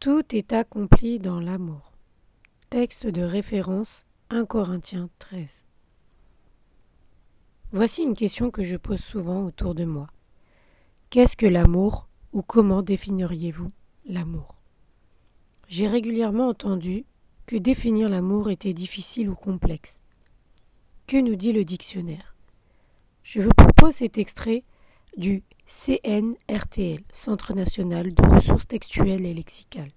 Tout est accompli dans l'amour. Texte de référence 1 Corinthiens 13. Voici une question que je pose souvent autour de moi. Qu'est-ce que l'amour ou comment définiriez-vous l'amour? J'ai régulièrement entendu que définir l'amour était difficile ou complexe. Que nous dit le dictionnaire? Je vous propose cet extrait du CNRTL, Centre national de ressources textuelles et lexicales.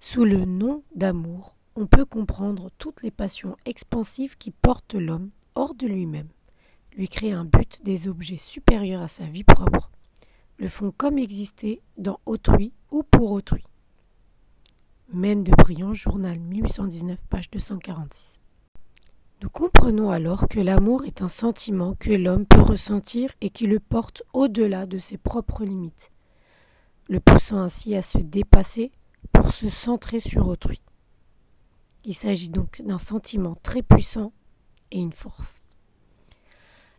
Sous le nom d'amour, on peut comprendre toutes les passions expansives qui portent l'homme hors de lui-même, lui créent un but des objets supérieurs à sa vie propre, le font comme exister dans autrui ou pour autrui. Mène de Briand, journal 1819, page 246. Nous comprenons alors que l'amour est un sentiment que l'homme peut ressentir et qui le porte au-delà de ses propres limites, le poussant ainsi à se dépasser pour se centrer sur autrui. Il s'agit donc d'un sentiment très puissant et une force.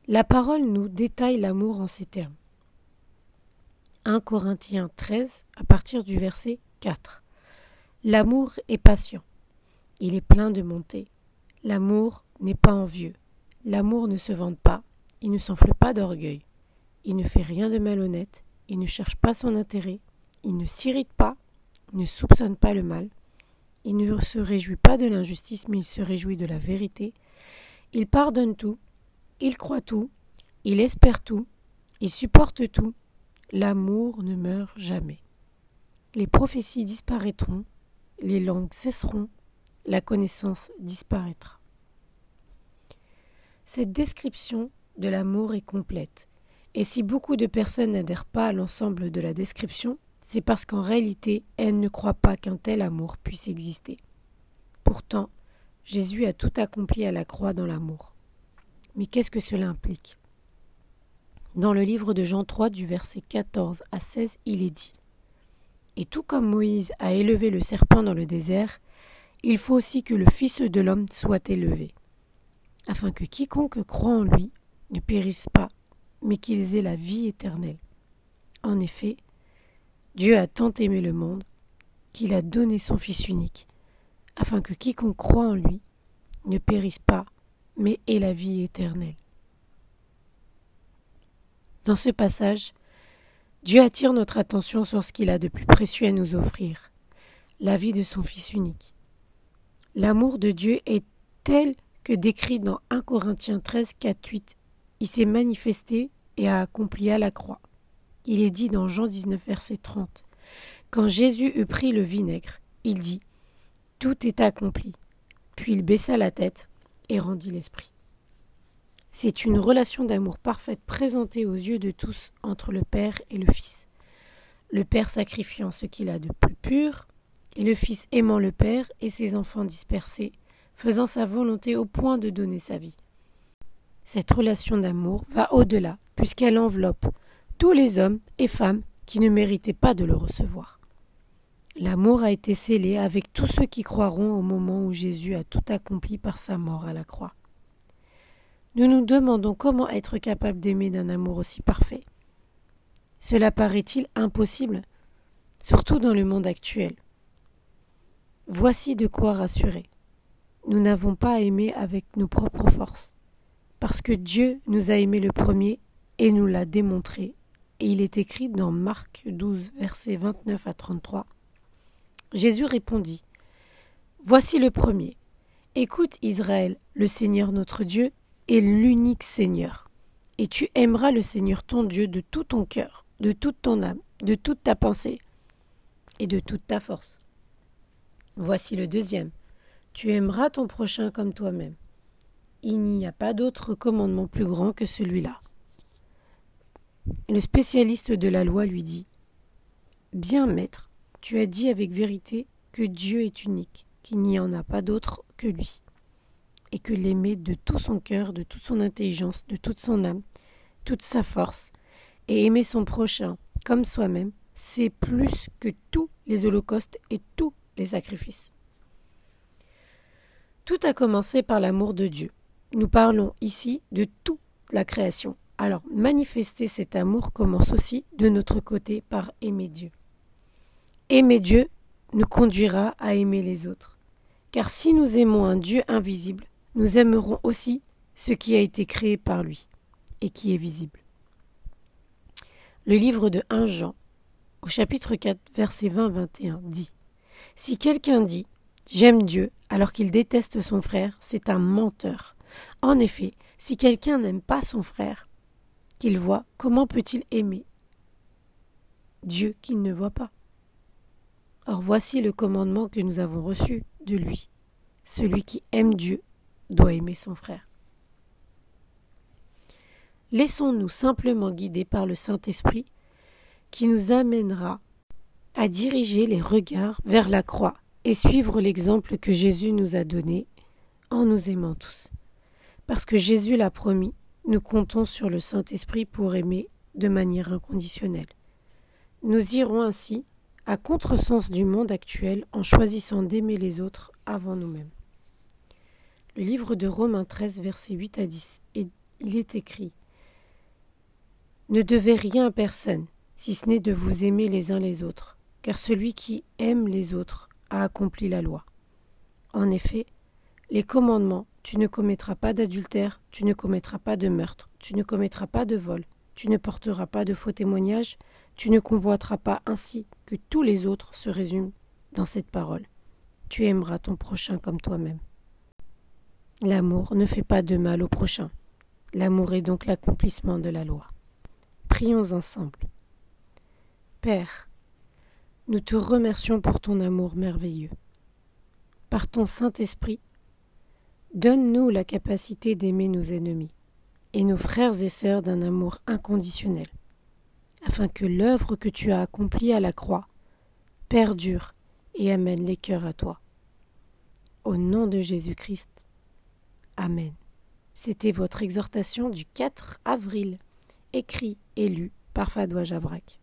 La parole nous détaille l'amour en ces termes. 1 Corinthiens 13 à partir du verset 4. L'amour est patient. Il est plein de bonté. L'amour n'est pas envieux. L'amour ne se vante pas, il ne s'enfle pas d'orgueil. Il ne fait rien de malhonnête, il ne cherche pas son intérêt, il ne s'irrite pas, il ne soupçonne pas le mal, il ne se réjouit pas de l'injustice, mais il se réjouit de la vérité. Il pardonne tout, il croit tout, il espère tout, il supporte tout. L'amour ne meurt jamais. Les prophéties disparaîtront, les langues cesseront, la connaissance disparaîtra. Cette description de l'amour est complète, et si beaucoup de personnes n'adhèrent pas à l'ensemble de la description, c'est parce qu'en réalité elles ne croient pas qu'un tel amour puisse exister. Pourtant, Jésus a tout accompli à la croix dans l'amour. Mais qu'est-ce que cela implique? Dans le livre de Jean 3 du verset 14 à 16, il est dit Et tout comme Moïse a élevé le serpent dans le désert, il faut aussi que le Fils de l'homme soit élevé, afin que quiconque croit en lui ne périsse pas, mais qu'ils aient la vie éternelle. En effet, Dieu a tant aimé le monde qu'il a donné son Fils unique, afin que quiconque croit en lui ne périsse pas, mais ait la vie éternelle. Dans ce passage, Dieu attire notre attention sur ce qu'il a de plus précieux à nous offrir, la vie de son Fils unique. L'amour de Dieu est tel que décrit dans 1 Corinthiens 13, 4, 8. Il s'est manifesté et a accompli à la croix. Il est dit dans Jean 19, verset 30. Quand Jésus eut pris le vinaigre, il dit Tout est accompli. Puis il baissa la tête et rendit l'esprit. C'est une relation d'amour parfaite présentée aux yeux de tous entre le Père et le Fils. Le Père sacrifiant ce qu'il a de plus pur, et le Fils aimant le Père et ses enfants dispersés, faisant sa volonté au point de donner sa vie. Cette relation d'amour va au-delà, puisqu'elle enveloppe tous les hommes et femmes qui ne méritaient pas de le recevoir. L'amour a été scellé avec tous ceux qui croiront au moment où Jésus a tout accompli par sa mort à la croix. Nous nous demandons comment être capable d'aimer d'un amour aussi parfait. Cela paraît-il impossible, surtout dans le monde actuel. Voici de quoi rassurer. Nous n'avons pas à aimer avec nos propres forces, parce que Dieu nous a aimés le premier et nous l'a démontré. Et il est écrit dans Marc 12, versets 29 à 33. Jésus répondit Voici le premier. Écoute Israël, le Seigneur notre Dieu est l'unique Seigneur. Et tu aimeras le Seigneur ton Dieu de tout ton cœur, de toute ton âme, de toute ta pensée et de toute ta force. Voici le deuxième. Tu aimeras ton prochain comme toi-même. Il n'y a pas d'autre commandement plus grand que celui-là. Le spécialiste de la loi lui dit Bien, maître, tu as dit avec vérité que Dieu est unique, qu'il n'y en a pas d'autre que lui, et que l'aimer de tout son cœur, de toute son intelligence, de toute son âme, toute sa force, et aimer son prochain comme soi-même, c'est plus que tous les holocaustes et tous les sacrifices. Tout a commencé par l'amour de Dieu. Nous parlons ici de toute la création. Alors manifester cet amour commence aussi de notre côté par aimer Dieu. Aimer Dieu nous conduira à aimer les autres. Car si nous aimons un Dieu invisible, nous aimerons aussi ce qui a été créé par lui et qui est visible. Le livre de 1 Jean, au chapitre 4, verset 20-21, dit Si quelqu'un dit J'aime Dieu alors qu'il déteste son frère, c'est un menteur. En effet, si quelqu'un n'aime pas son frère qu'il voit, comment peut-il aimer Dieu qu'il ne voit pas? Or voici le commandement que nous avons reçu de lui. Celui qui aime Dieu doit aimer son frère. Laissons-nous simplement guider par le Saint-Esprit qui nous amènera à diriger les regards vers la croix et suivre l'exemple que Jésus nous a donné en nous aimant tous. Parce que Jésus l'a promis, nous comptons sur le Saint-Esprit pour aimer de manière inconditionnelle. Nous irons ainsi à contresens du monde actuel en choisissant d'aimer les autres avant nous-mêmes. Le livre de Romains 13, versets 8 à 10, et il est écrit Ne devez rien à personne, si ce n'est de vous aimer les uns les autres, car celui qui aime les autres a accompli la loi. En effet, les commandements tu ne commettras pas d'adultère, tu ne commettras pas de meurtre, tu ne commettras pas de vol, tu ne porteras pas de faux témoignages, tu ne convoiteras pas ainsi que tous les autres se résument dans cette parole. Tu aimeras ton prochain comme toi-même. L'amour ne fait pas de mal au prochain. L'amour est donc l'accomplissement de la loi. Prions ensemble. Père, nous te remercions pour ton amour merveilleux. Par ton Saint-Esprit, donne-nous la capacité d'aimer nos ennemis et nos frères et sœurs d'un amour inconditionnel, afin que l'œuvre que tu as accomplie à la croix perdure et amène les cœurs à toi. Au nom de Jésus-Christ. Amen. C'était votre exhortation du 4 avril, écrit et lu par Fadoua Jabrak.